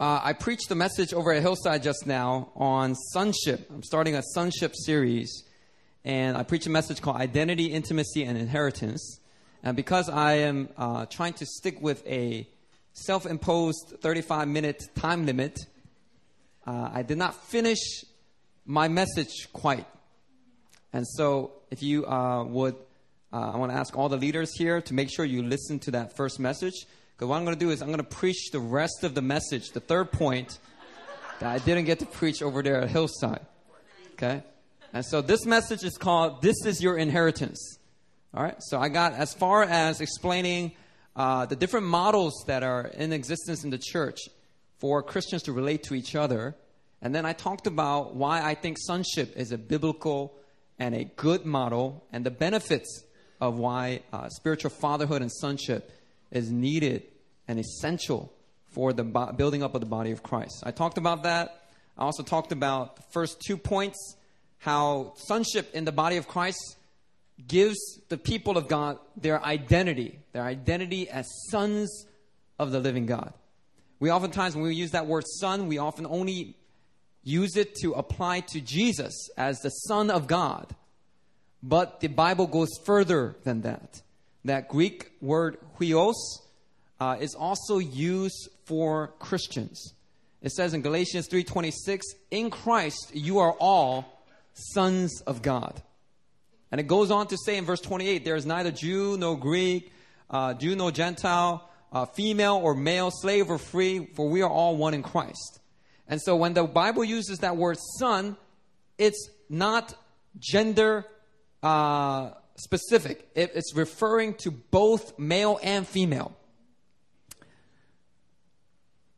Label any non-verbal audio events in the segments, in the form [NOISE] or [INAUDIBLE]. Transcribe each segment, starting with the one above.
Uh, I preached a message over at Hillside just now on sonship. I'm starting a sonship series, and I preached a message called Identity, Intimacy, and Inheritance. And because I am uh, trying to stick with a self imposed 35 minute time limit, uh, I did not finish my message quite. And so, if you uh, would, uh, I want to ask all the leaders here to make sure you listen to that first message because what I'm going to do is I'm going to preach the rest of the message, the third point that I didn't get to preach over there at Hillside. Okay? And so this message is called This is Your Inheritance. All right? So I got as far as explaining uh, the different models that are in existence in the church for Christians to relate to each other. And then I talked about why I think sonship is a biblical and a good model and the benefits of why uh, spiritual fatherhood and sonship is needed and essential for the bo- building up of the body of Christ. I talked about that. I also talked about the first two points how sonship in the body of Christ gives the people of God their identity, their identity as sons of the living God. We oftentimes, when we use that word son, we often only use it to apply to Jesus as the Son of God. But the Bible goes further than that that Greek word huios uh, is also used for Christians. It says in Galatians 3:26, "In Christ you are all sons of God." And it goes on to say in verse 28, "There is neither Jew nor Greek, uh, Jew nor Gentile, uh, female or male, slave or free, for we are all one in Christ." And so when the Bible uses that word "son," it's not gender uh, specific. It, it's referring to both male and female.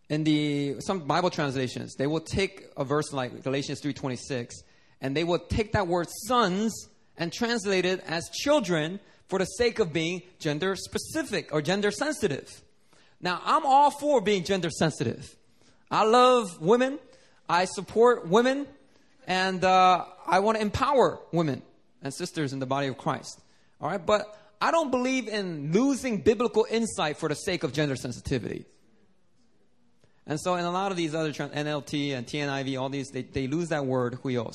In the some Bible translations, they will take a verse like Galatians 3:26 and they will take that word sons and translate it as children for the sake of being gender specific or gender sensitive. Now, I'm all for being gender sensitive. I love women. I support women. And uh, I want to empower women and sisters in the body of Christ. All right, but I don't believe in losing biblical insight for the sake of gender sensitivity. And so, in a lot of these other trans- NLT and TNIV, all these, they, they lose that word huios.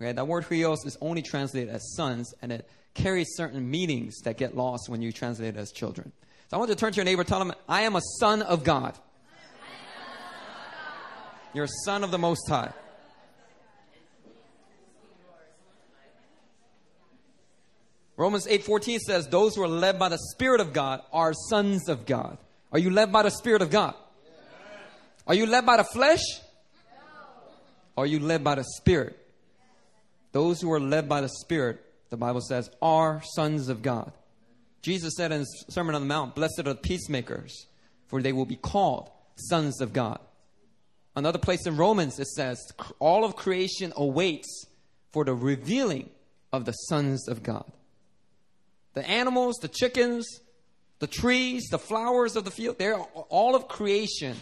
Okay, that word huios is only translated as sons, and it carries certain meanings that get lost when you translate it as children. So, I want you to turn to your neighbor, tell them, I am a son of God. You're a son of the Most High. Romans 8:14 says those who are led by the spirit of God are sons of God. Are you led by the spirit of God? Are you led by the flesh? Are you led by the spirit? Those who are led by the spirit, the Bible says, are sons of God. Jesus said in his Sermon on the Mount, "Blessed are the peacemakers, for they will be called sons of God." Another place in Romans it says, "All of creation awaits for the revealing of the sons of God." The animals, the chickens, the trees, the flowers of the field, they're, all of creation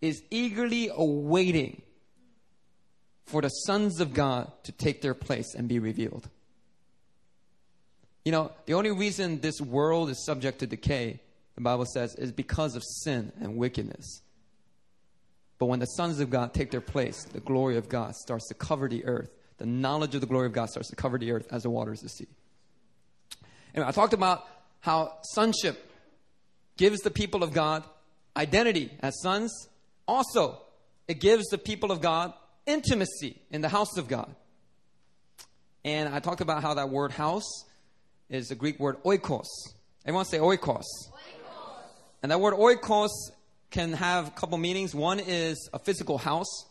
is eagerly awaiting for the sons of God to take their place and be revealed. You know, the only reason this world is subject to decay, the Bible says, is because of sin and wickedness. But when the sons of God take their place, the glory of God starts to cover the earth. The knowledge of the glory of God starts to cover the earth as the waters the sea. Anyway, I talked about how sonship gives the people of God identity as sons. Also, it gives the people of God intimacy in the house of God. And I talked about how that word house is the Greek word oikos. Everyone say oikos. oikos. And that word oikos can have a couple meanings. One is a physical house,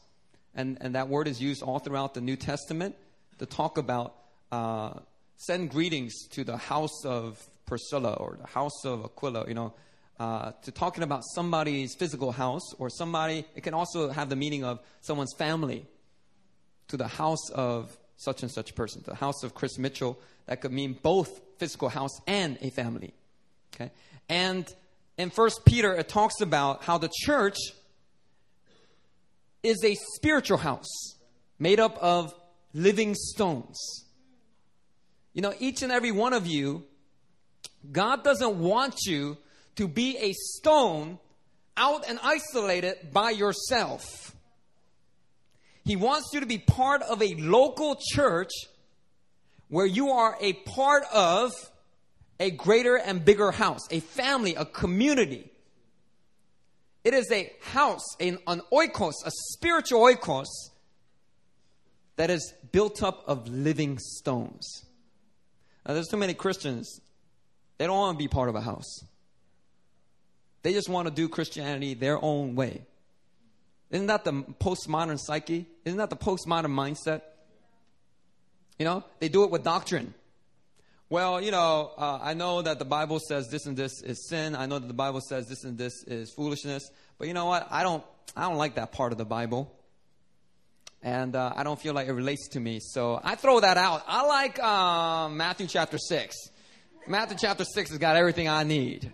and, and that word is used all throughout the New Testament to talk about uh, send greetings to the house of Priscilla or the house of Aquila, you know, uh, to talking about somebody's physical house or somebody, it can also have the meaning of someone's family to the house of such and such person, the house of Chris Mitchell. That could mean both physical house and a family. Okay? And in First Peter, it talks about how the church is a spiritual house made up of living stones. You know, each and every one of you, God doesn't want you to be a stone out and isolated by yourself. He wants you to be part of a local church where you are a part of a greater and bigger house, a family, a community. It is a house, an, an oikos, a spiritual oikos that is built up of living stones. Now, there's too many Christians, they don't want to be part of a house. They just want to do Christianity their own way. Isn't that the postmodern psyche? Isn't that the postmodern mindset? You know, they do it with doctrine. Well, you know, uh, I know that the Bible says this and this is sin. I know that the Bible says this and this is foolishness. But you know what? I don't, I don't like that part of the Bible, and uh, I don't feel like it relates to me. So I throw that out. I like uh, Matthew chapter six. Matthew chapter six has got everything I need.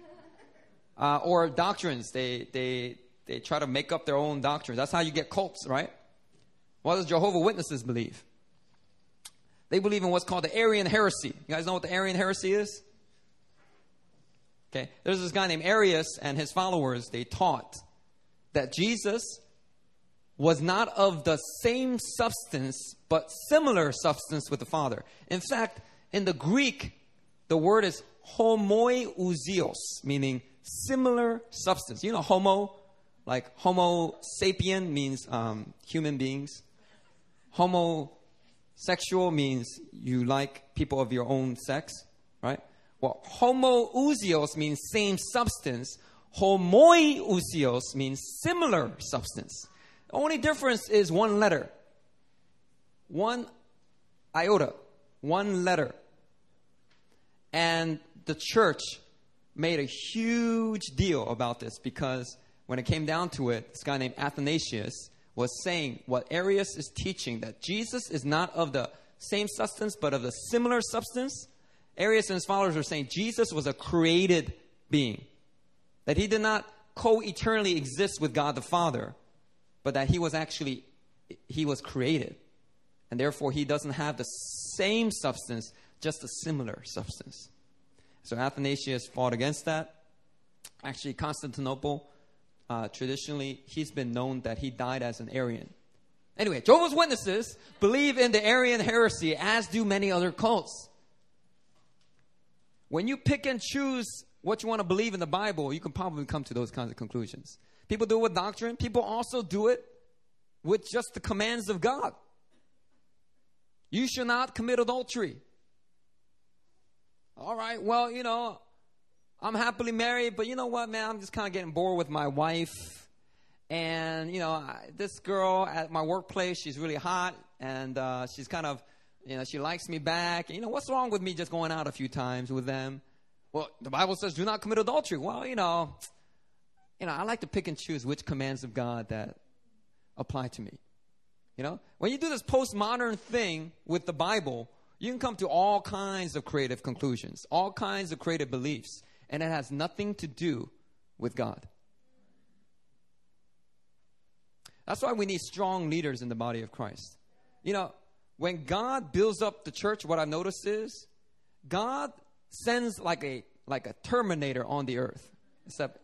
Uh, or doctrines. They they they try to make up their own doctrines. That's how you get cults, right? What does Jehovah Witnesses believe? They believe in what's called the Arian heresy. You guys know what the Arian heresy is? Okay, there's this guy named Arius and his followers. They taught that Jesus was not of the same substance, but similar substance with the Father. In fact, in the Greek, the word is homoousios, meaning similar substance. You know, homo, like homo sapien means um, human beings. Homosexual means you like people of your own sex, right? Well, homoousios means same substance. Homoiousios means similar substance. Only difference is one letter. One iota. One letter. And the church made a huge deal about this because when it came down to it, this guy named Athanasius was saying what Arius is teaching that Jesus is not of the same substance but of the similar substance. Arius and his followers were saying Jesus was a created being, that he did not co eternally exist with God the Father, but that he was actually he was created. And therefore he doesn't have the same substance, just a similar substance. So Athanasius fought against that. Actually, Constantinople uh, traditionally, he's been known that he died as an Arian. Anyway, Jehovah's Witnesses believe in the Arian heresy, as do many other cults. When you pick and choose what you want to believe in the Bible, you can probably come to those kinds of conclusions. People do it with doctrine, people also do it with just the commands of God. You should not commit adultery. All right, well, you know, I'm happily married, but you know what, man? I'm just kind of getting bored with my wife. And, you know, I, this girl at my workplace, she's really hot, and uh, she's kind of, you know, she likes me back. And, you know, what's wrong with me just going out a few times with them? Well, the Bible says, do not commit adultery. Well, you know, you know, I like to pick and choose which commands of God that apply to me. You know, when you do this postmodern thing with the Bible, you can come to all kinds of creative conclusions, all kinds of creative beliefs and it has nothing to do with God. That's why we need strong leaders in the body of Christ. You know, when God builds up the church, what I've noticed is God sends like a like a terminator on the earth. Except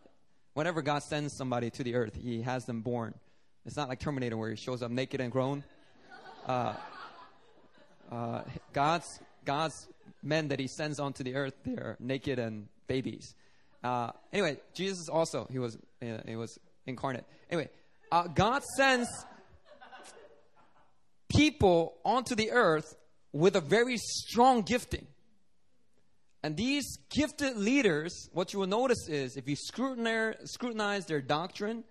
whenever God sends somebody to the earth, he has them born. It's not like Terminator where he shows up naked and grown. Uh, uh, God's God's men that he sends onto the earth, they're naked and babies. Uh, anyway, Jesus also he was uh, he was incarnate. Anyway, uh, God sends people onto the earth with a very strong gifting. And these gifted leaders, what you will notice is if you scrutinize, their doctrine,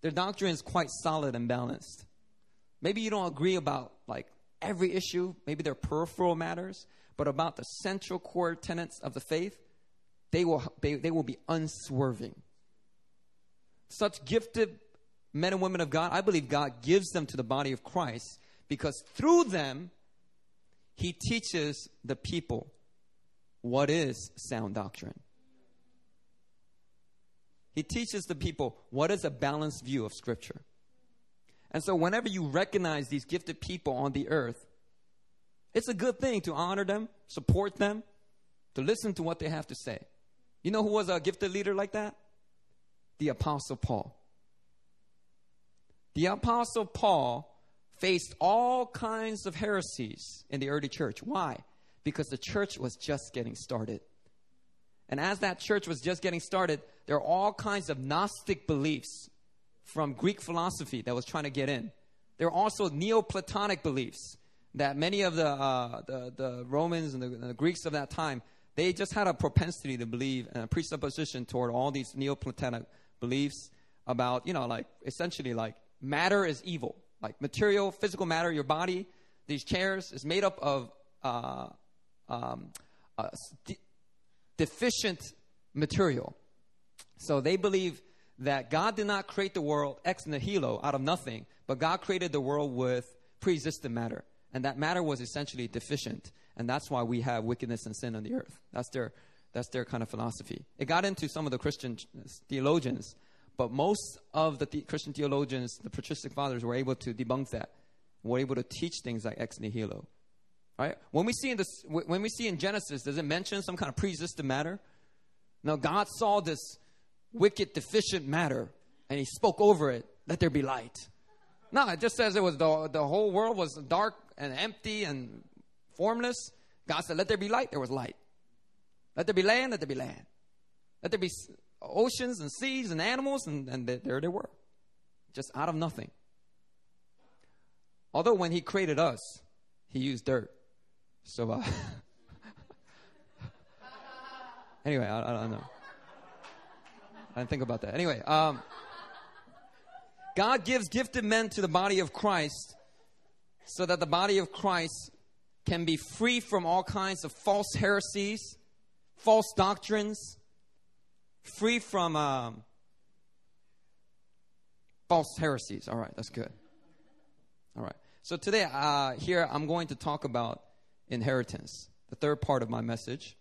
their doctrine is quite solid and balanced. Maybe you don't agree about like every issue, maybe they're peripheral matters, but about the central core tenets of the faith, they will, they, they will be unswerving. Such gifted men and women of God, I believe God gives them to the body of Christ because through them, He teaches the people what is sound doctrine. He teaches the people what is a balanced view of Scripture. And so, whenever you recognize these gifted people on the earth, it's a good thing to honor them, support them, to listen to what they have to say. You know who was a gifted leader like that? the Apostle Paul. The Apostle Paul faced all kinds of heresies in the early church. Why? Because the church was just getting started. And as that church was just getting started, there are all kinds of Gnostic beliefs from Greek philosophy that was trying to get in. There are also Neoplatonic beliefs that many of the, uh, the, the, Romans and the, the, Greeks of that time, they just had a propensity to believe and a presupposition toward all these Neoplatonic beliefs about, you know, like essentially like matter is evil. Like material, physical matter, your body, these chairs is made up of uh, um, uh, de- deficient material. So they believe that God did not create the world ex nihilo out of nothing, but God created the world with pre-existent matter. And that matter was essentially deficient. And that's why we have wickedness and sin on the earth. That's their, that's their kind of philosophy. It got into some of the Christian theologians but most of the, the Christian theologians, the patristic fathers, were able to debunk that. Were able to teach things like ex nihilo. Right? When we see in this, when we see in Genesis, does it mention some kind of pre-existent matter? No, God saw this wicked, deficient matter, and He spoke over it. Let there be light. No, it just says it was the the whole world was dark and empty and formless. God said, "Let there be light." There was light. Let there be land. Let there be land. Let there be oceans and seas and animals, and, and there they were, just out of nothing. Although when he created us, he used dirt. So, uh, anyway, I, I, don't know. I didn't think about that. Anyway, um, God gives gifted men to the body of Christ so that the body of Christ can be free from all kinds of false heresies, false doctrines, free from um, false heresies. All right, that's good. All right. So today, uh, here, I'm going to talk about inheritance, the third part of my message.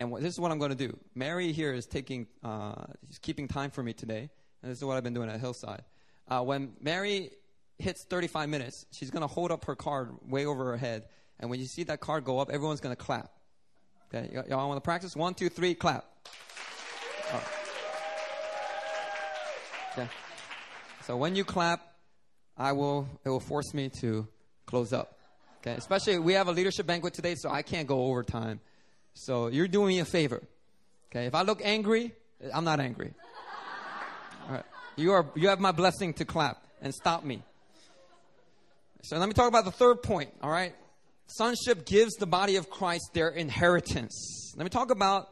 And this is what I'm going to do. Mary here is taking, uh, she's keeping time for me today, and this is what I've been doing at Hillside. Uh, when Mary hits 35 minutes, she's going to hold up her card way over her head, and when you see that card go up, everyone's going to clap. Okay, y- y'all want to practice? One, two, three, clap. Right. Okay. So when you clap, I will. It will force me to close up. Okay. Especially we have a leadership banquet today, so I can't go overtime. So you're doing me a favor. Okay. If I look angry, I'm not angry. All right. You are. You have my blessing to clap and stop me. So let me talk about the third point. All right sonship gives the body of Christ their inheritance. Let me talk about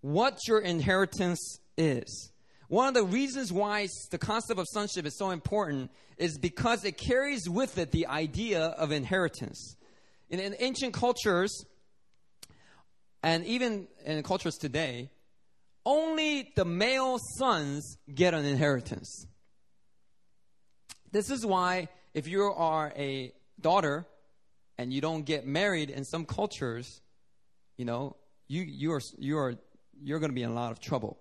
what your inheritance is. One of the reasons why the concept of sonship is so important is because it carries with it the idea of inheritance. In, in ancient cultures, and even in cultures today, only the male sons get an inheritance. This is why, if you are a daughter, and you don't get married in some cultures, you know, you you are you are you're going to be in a lot of trouble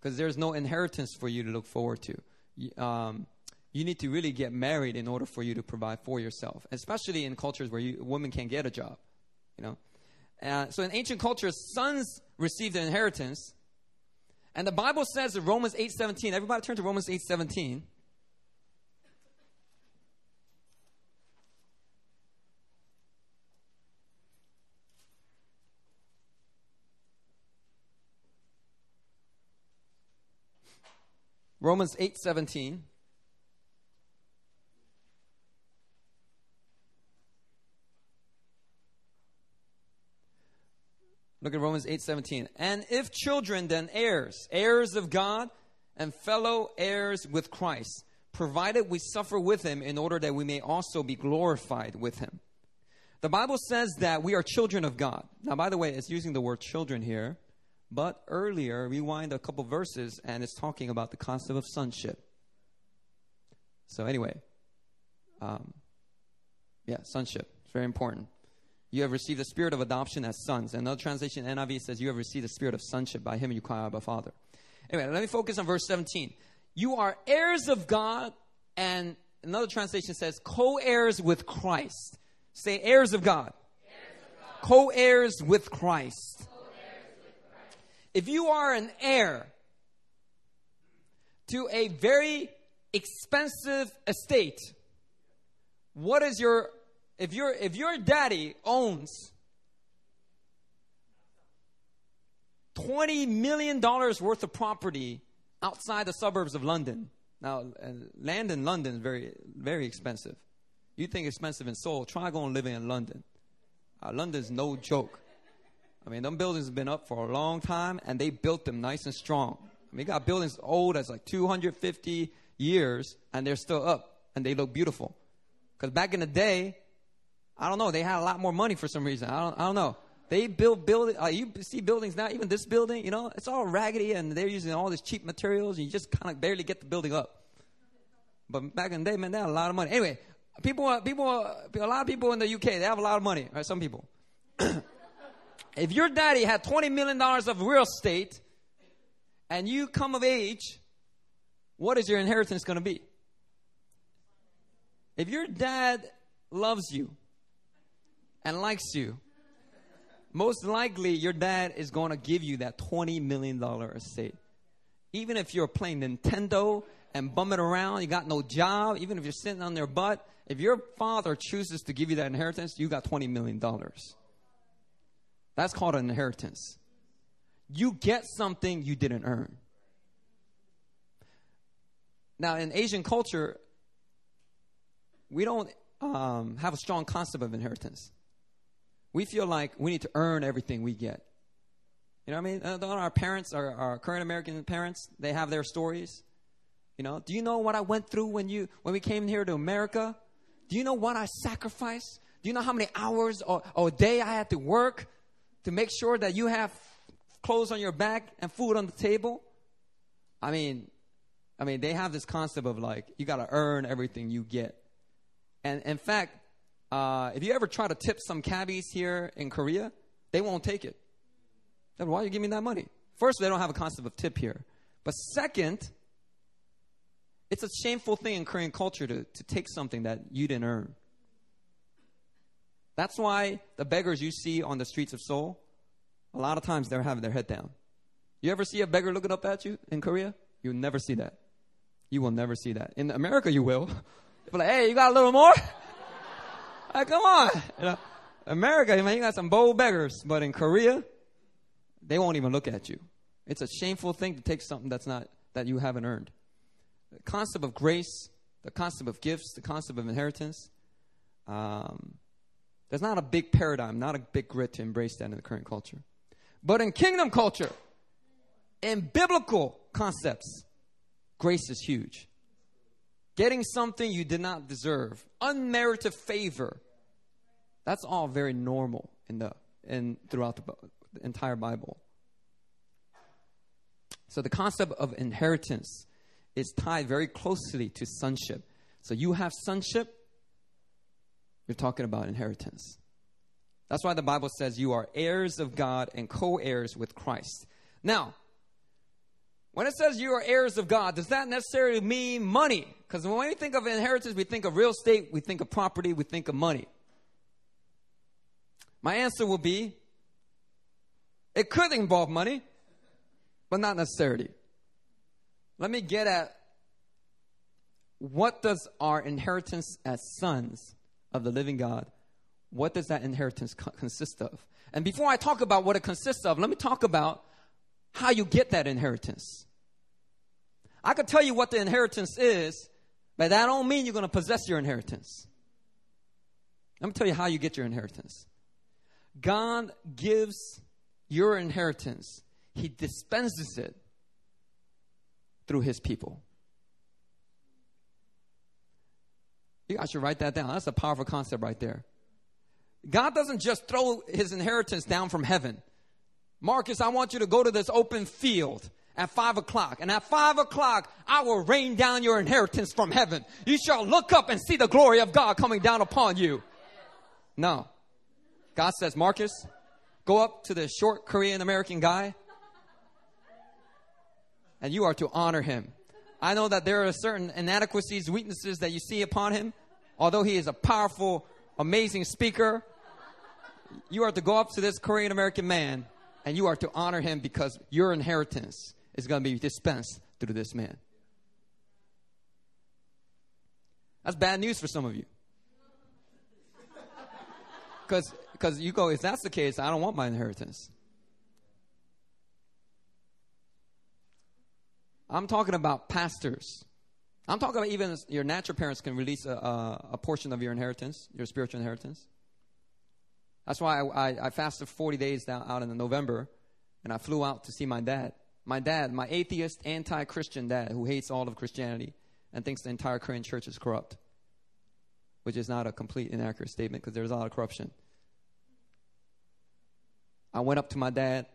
because there's no inheritance for you to look forward to. Um, you need to really get married in order for you to provide for yourself, especially in cultures where you, women can't get a job. You know, uh, so in ancient cultures, sons received an inheritance, and the Bible says in Romans eight seventeen. Everybody turn to Romans eight seventeen. Romans 8 17. Look at Romans 8 17. And if children, then heirs, heirs of God, and fellow heirs with Christ, provided we suffer with him in order that we may also be glorified with him. The Bible says that we are children of God. Now, by the way, it's using the word children here but earlier, rewind a couple verses, and it's talking about the concept of sonship. So, anyway, um, yeah, sonship. It's very important. You have received the spirit of adoption as sons. Another translation, NIV, says, You have received the spirit of sonship. By him you cry, Abba, Father. Anyway, let me focus on verse 17. You are heirs of God, and another translation says, co heirs with Christ. Say, heirs of God. God. Co heirs with Christ. If you are an heir to a very expensive estate, what is your if your if your daddy owns 20 million dollars worth of property outside the suburbs of London. Now, uh, land in London is very very expensive. You think expensive in Seoul, try going living in London. Uh, London's no joke. I mean, them buildings have been up for a long time, and they built them nice and strong. I mean, got buildings old as like 250 years, and they're still up, and they look beautiful. Because back in the day, I don't know, they had a lot more money for some reason. I don't, I don't know. They build buildings. Uh, you see buildings now, even this building, you know, it's all raggedy, and they're using all these cheap materials, and you just kind of barely get the building up. But back in the day, man, they had a lot of money. Anyway, people, people, a lot of people in the UK, they have a lot of money. Right? Some people. [CLEARS THROAT] if your daddy had twenty million dollars of real estate, and you come of age, what is your inheritance going to be? If your dad loves you and likes you, most likely your dad is going to give you that $20 million estate. Even if you're playing Nintendo and bumming around, you got no job, even if you're sitting on their butt, if your father chooses to give you that inheritance, you got $20 million. That's called an inheritance. You get something you didn't earn. Now, in Asian culture, we don't um, have a strong concept of inheritance. We feel like we need to earn everything we get. You know what I mean? Uh, our parents, our, our Korean American parents, they have their stories. You know, do you know what I went through when you when we came here to America? Do you know what I sacrificed? Do you know how many hours or, or a day I had to work to make sure that you have clothes on your back and food on the table? I mean, I mean, they have this concept of like you got to earn everything you get. And in fact, uh, if you ever try to tip some cabbies here in Korea, they won't take it. Then why are you giving me that money? First, they don't have a concept of tip here. But second, it's a shameful thing in Korean culture to, to take something that you didn't earn. That's why the beggars you see on the streets of Seoul, a lot of times they're having their head down. You ever see a beggar looking up at you in Korea? You'll never see that. You will never see that. In America, you will. [LAUGHS] They're like, hey, you got a little more? [LAUGHS] like, come on. You know, America, man, you got some bold beggars. But in Korea, they won't even look at you. It's a shameful thing to take something that's not, that you haven't earned. The concept of grace, the concept of gifts, the concept of inheritance, um, there's not a big paradigm, not a big grit to embrace that in the Korean culture. But in kingdom culture, in biblical concepts, grace is huge. Getting something you did not deserve, unmerited favor. That's all very normal in the in throughout the, the entire Bible. So the concept of inheritance is tied very closely to sonship. So you have sonship, you're talking about inheritance. That's why the Bible says you are heirs of God and co heirs with Christ. Now, when it says you are heirs of God, does that necessarily mean money? Because when we think of inheritance, we think of real estate, we think of property, we think of money. My answer will be it could involve money, but not necessarily. Let me get at what does our inheritance as sons of the living God, what does that inheritance co- consist of? And before I talk about what it consists of, let me talk about how you get that inheritance. I could tell you what the inheritance is, but that don't mean you're going to possess your inheritance. Let me tell you how you get your inheritance. God gives your inheritance. He dispenses it through his people. You guys should write that down. That's a powerful concept right there. God doesn't just throw his inheritance down from heaven. Marcus, I want you to go to this open field at five o'clock. And at five o'clock, I will rain down your inheritance from heaven. You shall look up and see the glory of God coming down upon you. No. God says, Marcus, go up to the short Korean American guy and you are to honor him. I know that there are certain inadequacies, weaknesses that you see upon him. Although he is a powerful, amazing speaker, you are to go up to this Korean American man And you are to honor him because your inheritance is going to be dispensed through this man. That's bad news for some of you. [LAUGHS] Because you go, if that's the case, I don't want my inheritance. I'm talking about pastors. I'm talking about even your natural parents can release a, a, a portion of your inheritance, your spiritual inheritance. That's why I, I, I fasted 40 days down, out in November, and I flew out to see my dad. My dad, my atheist, anti Christian dad, who hates all of Christianity and thinks the entire Korean church is corrupt, which is not a complete inaccurate statement because there's a lot of corruption. I went up to my dad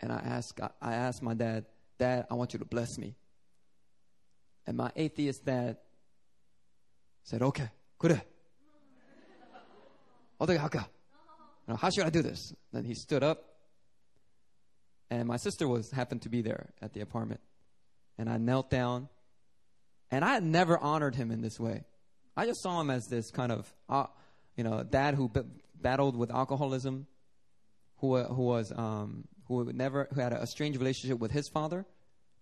and I asked, I asked my dad, Dad, I want you to bless me. And my atheist dad said, Okay, 그래. 어떻게 할까? How should I do this? Then he stood up, and my sister was happened to be there at the apartment. And I knelt down, and I had never honored him in this way. I just saw him as this kind of, uh, you know, dad who b- battled with alcoholism, who who was um, who never who had a strange relationship with his father,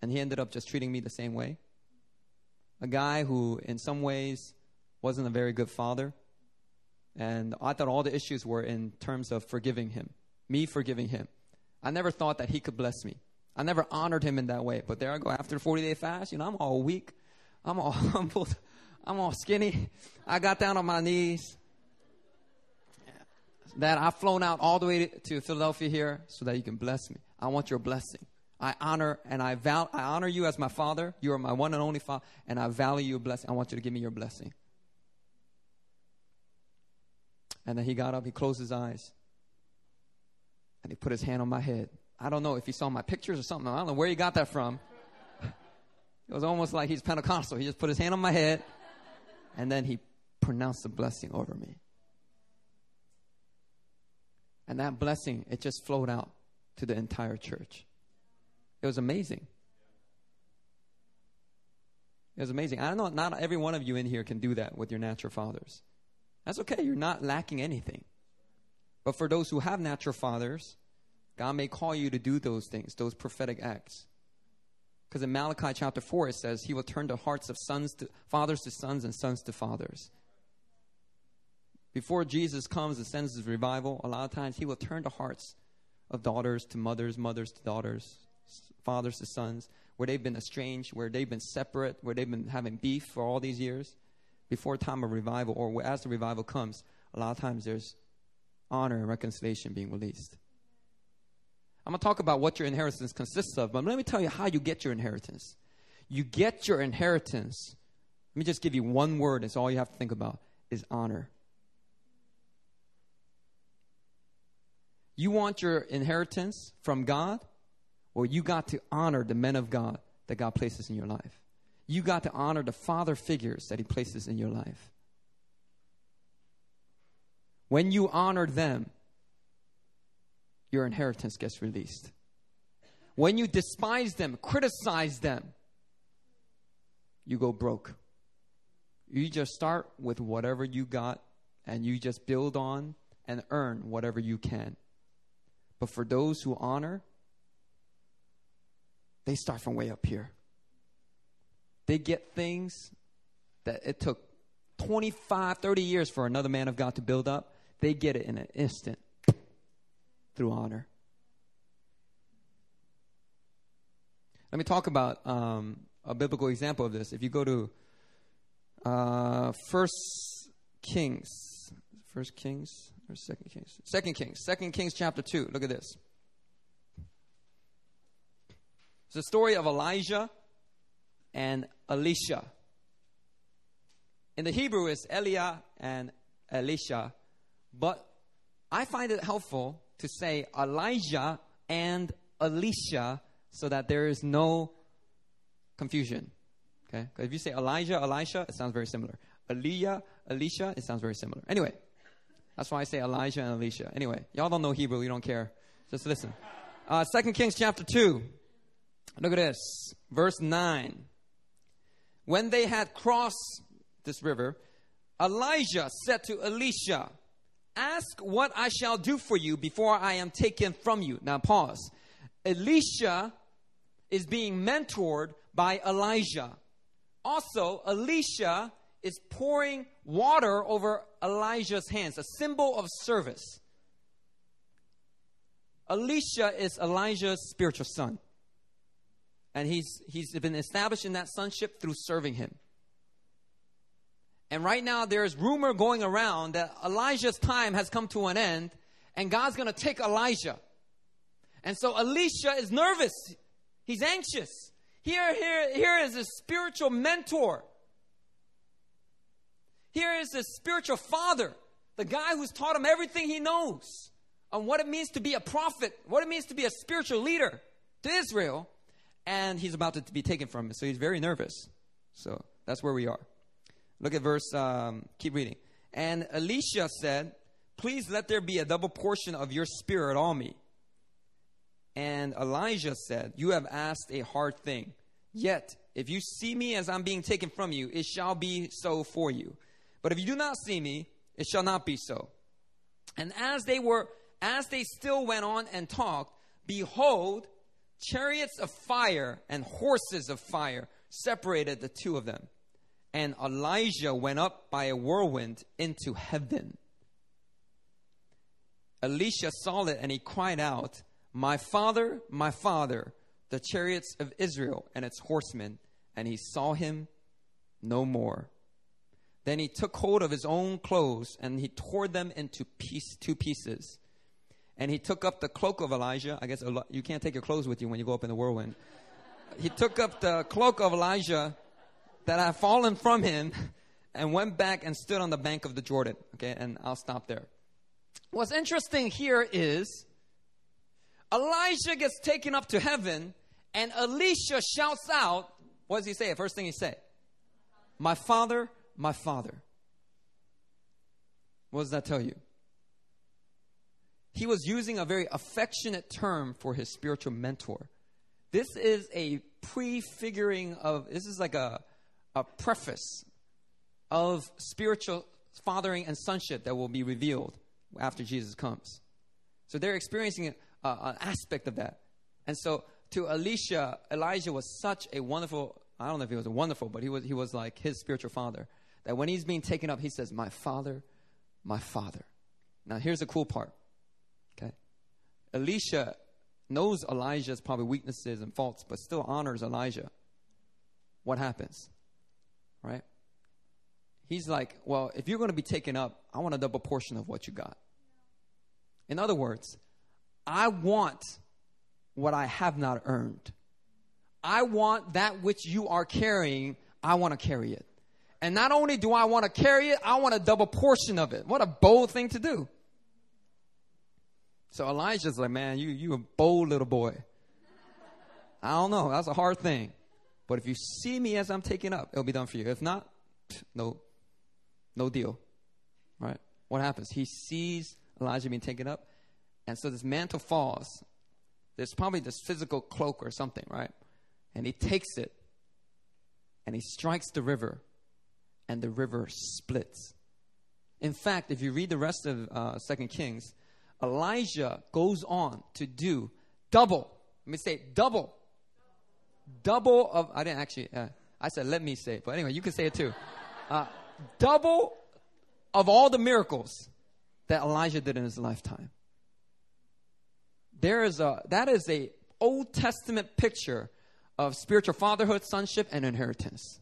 and he ended up just treating me the same way. A guy who, in some ways, wasn't a very good father, and I thought all the issues were in terms of forgiving him, me forgiving him. I never thought that he could bless me. I never honored him in that way. But there I go after 40 day fast. You know, I'm all weak. I'm all [LAUGHS] humbled. I'm all skinny. I got down on my knees. That I've flown out all the way to Philadelphia here so that you can bless me. I want your blessing. I honor and I val- I honor you as my father. You are my one and only father, and I value your blessing. I want you to give me your blessing. And then he got up, he closed his eyes, and he put his hand on my head. I don't know if he saw my pictures or something. I don't know where he got that from. [LAUGHS] It was almost like he's Pentecostal. He just put his hand on my head, and then he pronounced a blessing over me. And that blessing, it just flowed out to the entire church. It was amazing. It was amazing. I know, not every one of you in here can do that with your natural fathers. That's okay. You're not lacking anything. But for those who have natural fathers, God may call you to do those things, those prophetic acts. Because in Malachi chapter 4, it says, He will turn the hearts of sons to fathers to sons and sons to fathers. Before Jesus comes and sends his revival, a lot of times he will turn the hearts of daughters to mothers, mothers to daughters, fathers to sons, where they've been estranged, where they've been separate, where they've been having beef for all these years before time of revival or as the revival comes, a lot of times there's honor and reconciliation being released. I'm going to talk about what your inheritance consists of, but let me tell you how you get your inheritance. You get your inheritance. Let me just give you one word, it's all you have to think about is honor. You want your inheritance from God? Well, you got to honor the men of God that God places in your life you got to honor the father figures that he places in your life. When you honor them, your inheritance gets released. When you despise them, criticize them, you go broke. You just start with whatever you got and you just build on and earn whatever you can. But for those who honor, they start from way up here. They get things that it took 25, 30 years for another man of God to build up. They get it in an instant through honor. Let me talk about um, a biblical example of this. If you go to uh, First Kings, First Kings or Second Kings, Second Kings, Second Kings chapter two. Look at this. It's the story of Elijah and Elisha. In the Hebrew, it's Elia and Elisha, but I find it helpful to say Elijah and Elisha so that there is no confusion. Okay? If you say Elijah, Elisha, it sounds very similar. Elia, Elisha, it sounds very similar. Anyway, that's why I say Elijah and Elisha. Anyway, y'all don't know Hebrew, you don't care. Just listen. Uh, 2 Kings chapter 2. Look at this. Verse 9. When they had crossed this river, Elijah said to Elisha, Ask what I shall do for you before I am taken from you. Now, pause. Elisha is being mentored by Elijah. Also, Elisha is pouring water over Elijah's hands, a symbol of service. Elisha is Elijah's spiritual son. And he's, he's been established in that sonship through serving him. And right now, there's rumor going around that Elijah's time has come to an end, and God's going to take Elijah. And so Elisha is nervous. He's anxious. Here, here, here is a spiritual mentor. Here is a spiritual father, the guy who's taught him everything he knows on what it means to be a prophet, what it means to be a spiritual leader to Israel, and he's about to be taken from him. So he's very nervous. So that's where we are. Look at verse, um, keep reading. And Elisha said, Please let there be a double portion of your spirit on me. And Elijah said, You have asked a hard thing. Yet, if you see me as I'm being taken from you, it shall be so for you. But if you do not see me, it shall not be so. And as they were, as they still went on and talked, behold, chariots of fire and horses of fire separated the two of them. And Elijah went up by a whirlwind into heaven. Elisha saw it and he cried out, my father, my father, the chariots of Israel and its horsemen, and he saw him no more. Then he took hold of his own clothes and he tore them into piece, two pieces. And he took up the cloak of Elijah. I guess you can't take your clothes with you when you go up in the whirlwind. he took up the cloak of Elijah that had fallen from him and went back and stood on the bank of the Jordan. Okay, and I'll stop there. What's interesting here is Elijah gets taken up to heaven, and Elisha shouts out, what does he say? First thing he say, My father, my father. What does that tell you? He was using a very affectionate term for his spiritual mentor. This is a prefiguring of, this is like a, a preface of spiritual fathering and sonship that will be revealed after Jesus comes. So they're experiencing an aspect of that. And so to Elisha, Elijah was such a wonderful, I don't know if he was wonderful, but he was, he was like his spiritual father. That when he's being taken up, he says, My father, my father. Now here's the cool part. Okay. Elisha knows Elijah's probably weaknesses and faults, but still honors Elijah. What happens? Right? He's like, Well, if you're going to be taken up, I want a double portion of what you got. In other words, I want what I have not earned. I want that which you are carrying, I want to carry it. And not only do I want to carry it, I want a double portion of it. What a bold thing to do. So Elijah's like, man, you you a bold little boy. I don't know. That's a hard thing. But if you see me as I'm taking up, it'll be done for you. If not, no, no deal. Right? What happens? He sees Elijah being taken up. And so this mantle falls. There's probably this physical cloak or something, right? And he takes it and he strikes the river, and the river splits. In fact, if you read the rest of uh, Second Kings, Elijah goes on to do double. Let me say double. Double of, I didn't actually, uh, I said let me say it, but anyway, you can say it too. [LAUGHS] Uh, double of all the miracles that Elijah did in his lifetime there is a that is a Old Testament picture of spiritual fatherhood, sonship, and inheritance.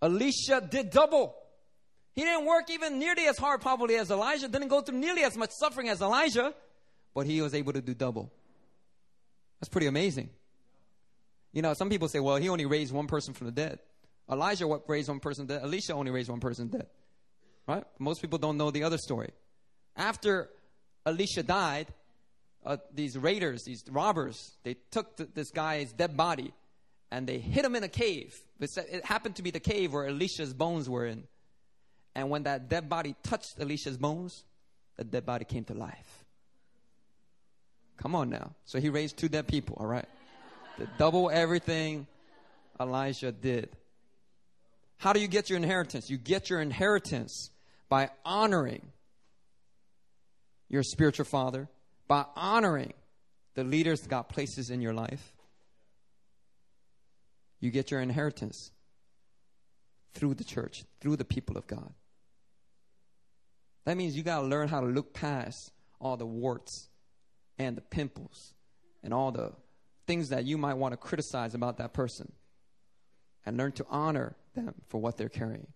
Elisha did double. He didn't work even nearly as hard, probably, as Elijah, didn't go through nearly as much suffering as Elijah, but he was able to do double. That's pretty amazing. You know, some people say, well, he only raised one person from the dead. Elijah raised one person dead. Elisha only raised one person dead. Right? Most people don't know the other story. After Elisha died, uh, these raiders, these robbers, they took th- this guy's dead body and they hid him in a cave. It happened to be the cave where Elisha's bones were in. And when that dead body touched Elisha's bones, the dead body came to life. Come on now. So he raised two dead people, all right? The double everything Elijah did. How do you get your inheritance? You get your inheritance by honoring your spiritual father, by honoring the leaders God places in your life, you get your inheritance through the church, through the people of God. That means you got to learn how to look past all the warts and the pimples and all the things that you might want to criticize about that person and learn to honor them for what they're carrying.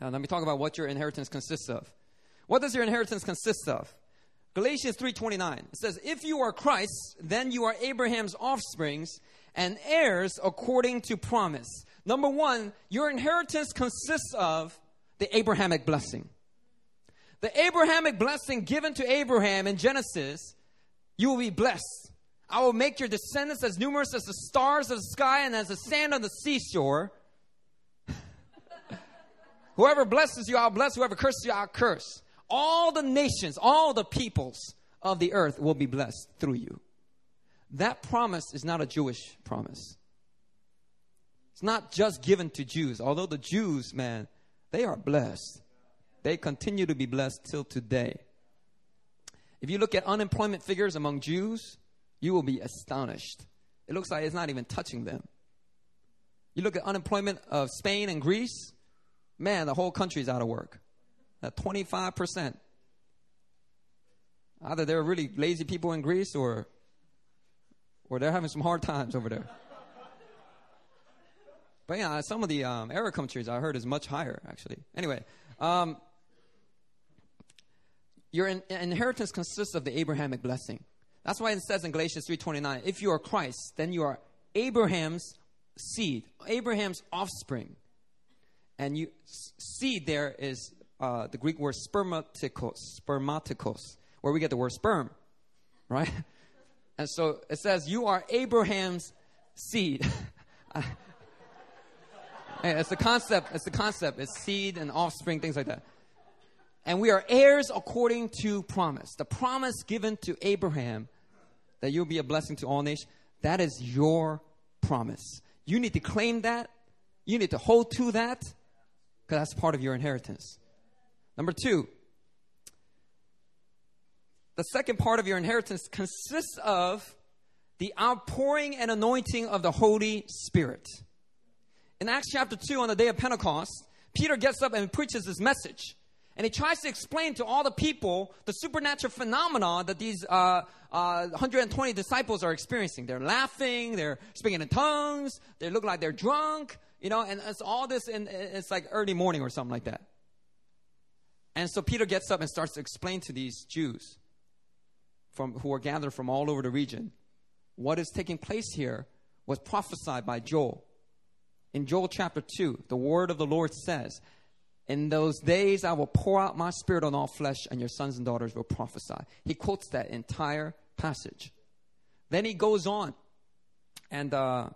Uh, let me talk about what your inheritance consists of. What does your inheritance consist of? Galatians 3:29. It says, "If you are Christ, then you are Abraham's offsprings and heirs according to promise." Number 1, your inheritance consists of the Abrahamic blessing. The Abrahamic blessing given to Abraham in Genesis, you will be blessed. I will make your descendants as numerous as the stars of the sky and as the sand on the seashore. [LAUGHS] Whoever blesses you, I'll bless. Whoever curses you, I'll curse. All the nations, all the peoples of the earth will be blessed through you. That promise is not a Jewish promise. It's not just given to Jews, although the Jews, man, they are blessed. They continue to be blessed till today. If you look at unemployment figures among Jews, you will be astonished. It looks like it's not even touching them. You look at unemployment of Spain and Greece, man, the whole country's out of work. Uh, at 25%. Either they're really lazy people in Greece or or they're having some hard times over there. but yeah, some of the um, Arab countries I heard is much higher actually. Anyway, um, your in- inheritance consists of the Abrahamic blessing. That's why it says in Galatians 3:29, if you are Christ, then you are Abraham's seed, Abraham's offspring. And you seed there is uh, the Greek word spermatikos, spermatikos, where we get the word sperm, right? [LAUGHS] And so it says you are Abraham's seed. [LAUGHS] hey, it's the concept. It's the concept. It's seed and offspring, things like that and we are heirs according to promise. The promise given to Abraham that you'll be a blessing to all nations, that is your promise. You need to claim that. You need to hold to that because that's part of your inheritance. Number two, the second part of your inheritance consists of the outpouring and anointing of the Holy Spirit. In Acts chapter 2, on the day of Pentecost, Peter gets up and preaches this message. And he tries to explain to all the people the supernatural phenomena that these uh, uh, 120 disciples are experiencing. They're laughing, they're speaking in tongues, they look like they're drunk, you know, and it's all this, and it's like early morning or something like that. And so Peter gets up and starts to explain to these Jews from, who are gathered from all over the region what is taking place here was prophesied by Joel. In Joel chapter 2, the word of the Lord says, in those days, I will pour out my spirit on all flesh, and your sons and daughters will prophesy. He quotes that entire passage. Then he goes on, and uh,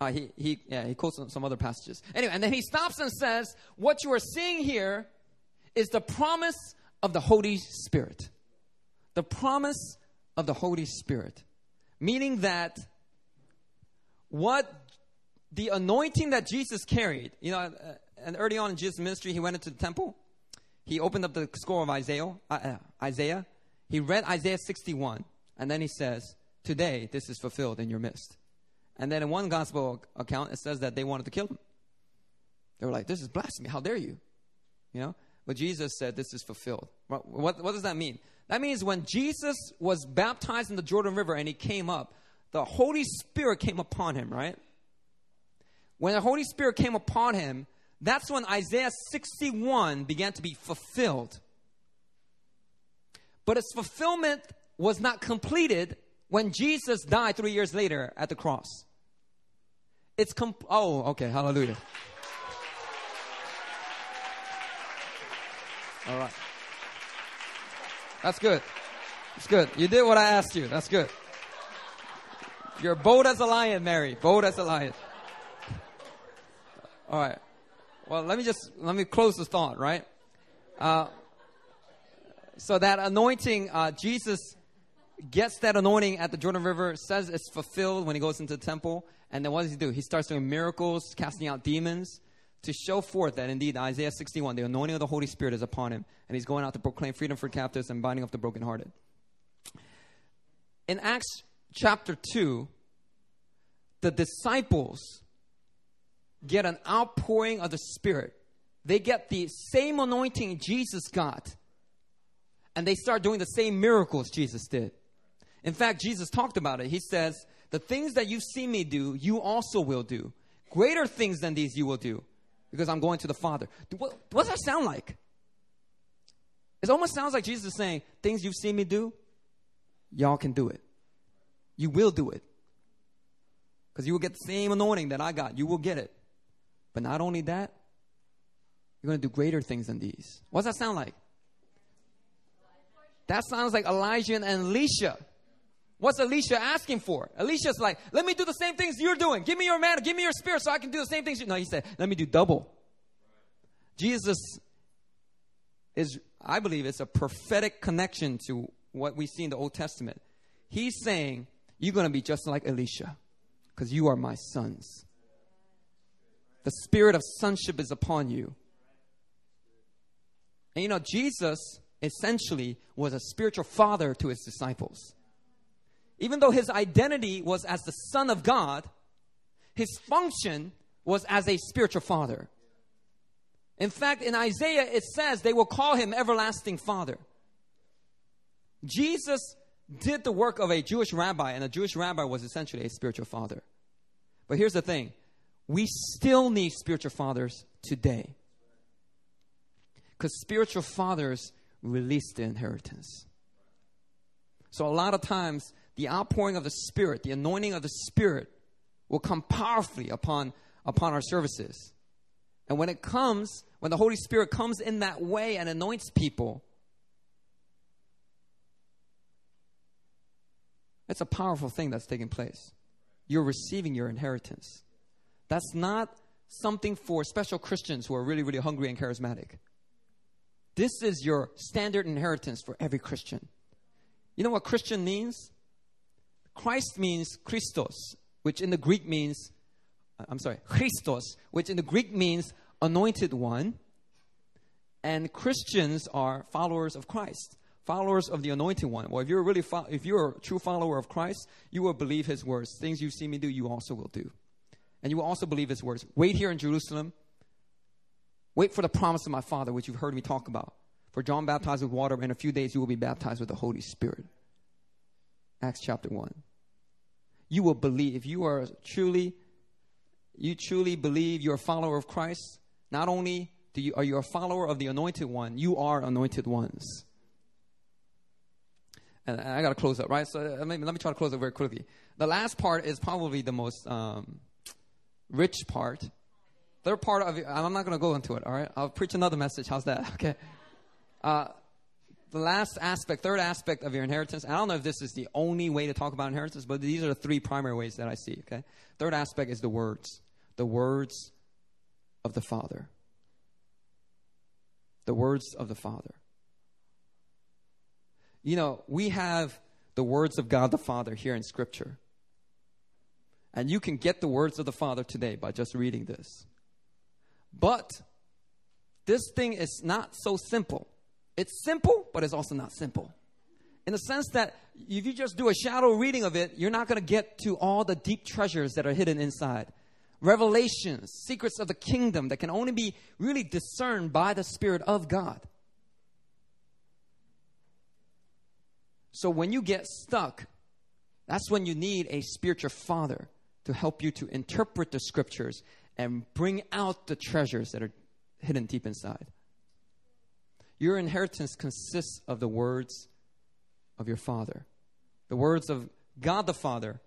uh, he, he, yeah, he quotes some other passages. Anyway, and then he stops and says, What you are seeing here is the promise of the Holy Spirit. The promise of the Holy Spirit. Meaning that what the anointing that Jesus carried, you know, uh, and early on in Jesus' ministry, he went into the temple. He opened up the scroll of Isaiah, uh, uh, Isaiah. He read Isaiah 61, and then he says, Today this is fulfilled in your midst. And then in one gospel account, it says that they wanted to kill him. They were like, This is blasphemy. How dare you? You know? But Jesus said, This is fulfilled. What, what, what does that mean? That means when Jesus was baptized in the Jordan River and he came up, the Holy Spirit came upon him, right? When the Holy Spirit came upon him, that's when Isaiah 61 began to be fulfilled. But its fulfillment was not completed when Jesus died three years later at the cross. It's com- oh, okay, hallelujah. All right. That's good. That's good. You did what I asked you. That's good. You're bold as a lion, Mary. Bold as a lion. All right. Well, let me just let me close the thought, right? Uh, so that anointing, uh, Jesus gets that anointing at the Jordan River, says it's fulfilled when he goes into the temple, and then what does he do? He starts doing miracles, casting out demons, to show forth that indeed Isaiah 61, the anointing of the Holy Spirit is upon him, and he's going out to proclaim freedom for captives and binding up the brokenhearted. In Acts chapter 2, the disciples get an outpouring of the Spirit. They get the same anointing Jesus got, and they start doing the same miracles Jesus did. In fact, Jesus talked about it. He says, The things that you've seen me do, you also will do. Greater things than these you will do, because I'm going to the Father. What, what does that sound like? It almost sounds like Jesus is saying, Things you've seen me do, y'all can do it. You will do it. Because you will get the same anointing that I got. You will get it. But not only that, you're going to do greater things than these. What does that sound like? That sounds like Elijah and Elisha. What's Elisha asking for? Elisha's like, let me do the same things you're doing. Give me your manna, give me your spirit so I can do the same things. You-. No, he said, let me do double. Jesus is, I believe, it's a prophetic connection to what we see in the Old Testament. He's saying, you're going to be just like Elisha because you are my sons. The spirit of sonship is upon you. And you know, Jesus essentially was a spiritual father to his disciples. Even though his identity was as the Son of God, his function was as a spiritual father. In fact, in Isaiah, it says they will call him Everlasting Father. Jesus did the work of a Jewish rabbi, and a Jewish rabbi was essentially a spiritual father. But here's the thing we still need spiritual fathers today. Because spiritual fathers release the inheritance. So, a lot of times, the outpouring of the Spirit, the anointing of the Spirit, will come powerfully upon, upon our services. And when it comes, when the Holy Spirit comes in that way and anoints people, it's a powerful thing that's taking place you're receiving your inheritance. That's not something for special Christians who are really, really hungry and charismatic. This is your standard inheritance for every Christian. You know what Christian means? Christ means Christos, which in the Greek means, uh, I'm sorry, Christos, which in the Greek means anointed one. And Christians are followers of Christ followers of the anointed one. Well, if you're really fo- if you're a true follower of Christ, you will believe his words. Things you've seen me do, you also will do. And you will also believe his words. Wait here in Jerusalem. Wait for the promise of my Father, which you've heard me talk about. For John baptized with water, in a few days you will be baptized with the Holy Spirit. Acts chapter 1. You will believe. If you are truly, you truly believe you're a follower of Christ, not only do you, are you a follower of the anointed one, you are anointed ones. And I got to close up, right? So let me, let me try to close up very quickly. The last part is probably the most um, rich part. Third part of it, I'm not going to go into it, all right? I'll preach another message. How's that? [LAUGHS] Okay. Uh, the last aspect, third aspect of your inheritance, I don't know if this is the only way to talk about inheritance, but these are the three primary ways that I see, okay? Third aspect is the words. The words of the Father. The words of the Father. You know, we have the words of God the Father here in Scripture. And you can get the words of the Father today by just reading this. But this thing is not so simple. It's simple, but it's also not simple. In the sense that if you just do a shadow reading of it, you're not going to get to all the deep treasures that are hidden inside. Revelations, secrets of the kingdom that can only be really discerned by the Spirit of God. So when you get stuck, that's when you need a spiritual father to help you to interpret the scriptures and bring out the treasures that are hidden deep inside. Your inheritance consists of the words of your father, the words of God the Father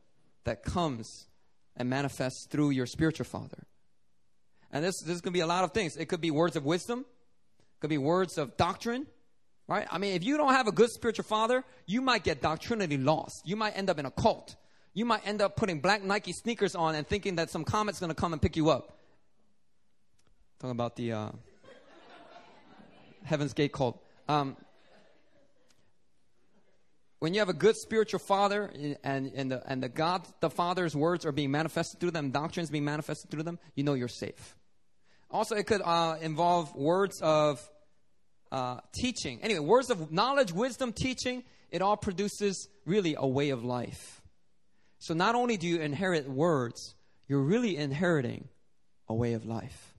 that comes and manifests through your spiritual father. And this, this could be a lot of things. It could be words of wisdom, it could be words of doctrine, Right? I mean, if you don't have a good spiritual father, you might get doctrinally lost. You might end up in a cult. You might end up putting black Nike sneakers on and thinking that some comet's going to come and pick you up. Talking about the uh, Heaven's Gate cult. Um, when you have a good spiritual father and, and, the, and the God the Father's words are being manifested through them, doctrines being manifested through them, you know you're safe. Also, it could uh, involve words of uh, teaching. Anyway, words of knowledge, wisdom, teaching, it all produces really a way of life. So not only do you inherit words, you're really inheriting a way of life.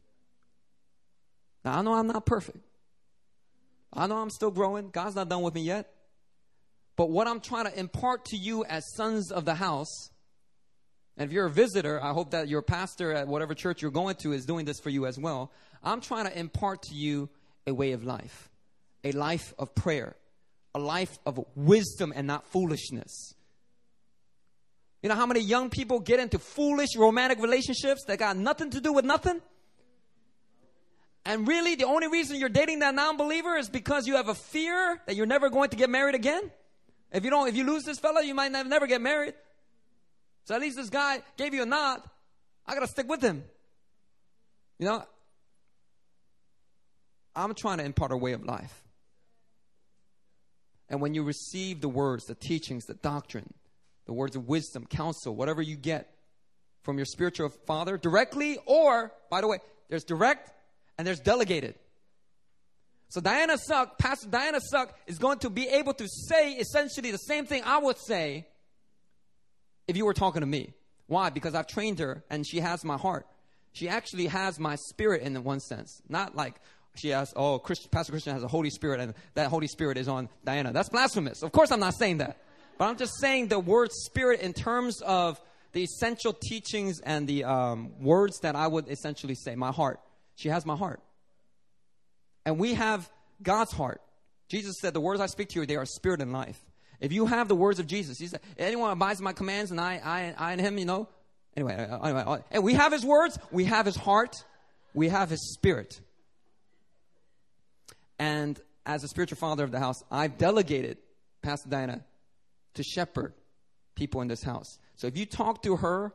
Now, I know I'm not perfect. I know I'm still growing. God's not done with me yet. But what I'm trying to impart to you as sons of the house, and if you're a visitor, I hope that your pastor at whatever church you're going to is doing this for you as well. I'm trying to impart to you a way of life, a life of prayer, a life of wisdom and not foolishness. You know how many young people get into foolish romantic relationships that got nothing to do with nothing? And really, the only reason you're dating that non believer is because you have a fear that you're never going to get married again? If you don't, if you lose this fella, you might never get married. So at least this guy gave you a nod. I gotta stick with him. You know, I'm trying to impart a way of life. And when you receive the words, the teachings, the doctrine, the words of wisdom, counsel, whatever you get from your spiritual father directly, or, by the way, there's direct and there's delegated. So Diana Suck, Pastor Diana Suck, is going to be able to say essentially the same thing I would say if you were talking to me. Why? Because I've trained her and she has my heart. She actually has my spirit in one sense. Not like she has, oh, Christ, Pastor Christian has a Holy Spirit and that Holy Spirit is on Diana. That's blasphemous. Of course, I'm not saying that. But I'm just saying the word spirit in terms of the essential teachings and the um, words that I would essentially say. My heart. She has my heart. And we have God's heart. Jesus said, The words I speak to you, they are spirit and life. If you have the words of Jesus, he said, anyone abides my commands and I, I, I and him, you know. Anyway, uh, anyway, uh, and we have his words, we have his heart, we have his spirit. And as a spiritual father of the house, I've delegated Pastor Diana to shepherd people in this house. So if you talk to her,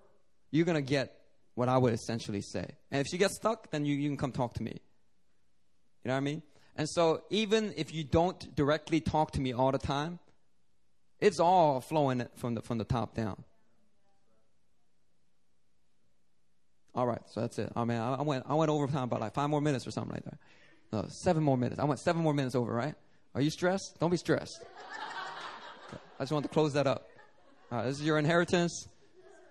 you're going to get what I would essentially say. And if she gets stuck, then you, you can come talk to me. You know what I mean? And so even if you don't directly talk to me all the time, it's all flowing from the, from the top down. All right, so that's it. I mean, I, went I went over time by like five more minutes or something like that. No, seven more minutes. I went seven more minutes over, right? Are you stressed? Don't be stressed. [LAUGHS] I just want to close that up. Right, this is your inheritance.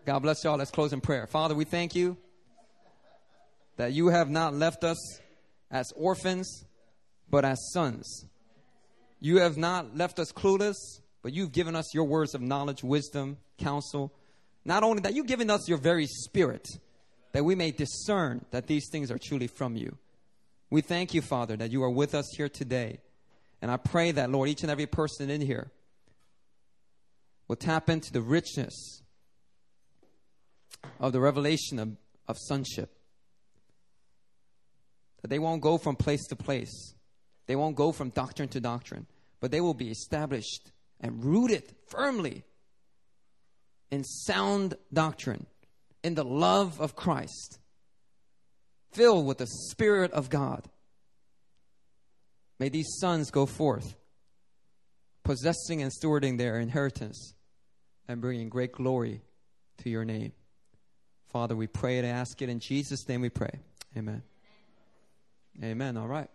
God bless y'all. Let's close in prayer. Father, we thank you that you have not left us as orphans, but as sons. You have not left us clueless, but you've given us your words of knowledge, wisdom, counsel. Not only that, you've given us your very spirit that we may discern that these things are truly from you. We thank you, Father, that you are with us here today. And I pray that, Lord, each and every person in here will tap into the richness of the revelation of, of sonship. That they won't go from place to place, they won't go from doctrine to doctrine, but they will be established and rooted firmly in sound doctrine, in the love of Christ, filled with the Spirit of God. May these sons go forth, possessing and stewarding their inheritance and bringing great glory to your name. Father, we pray and ask it in Jesus' name we pray. Amen. Amen. All right.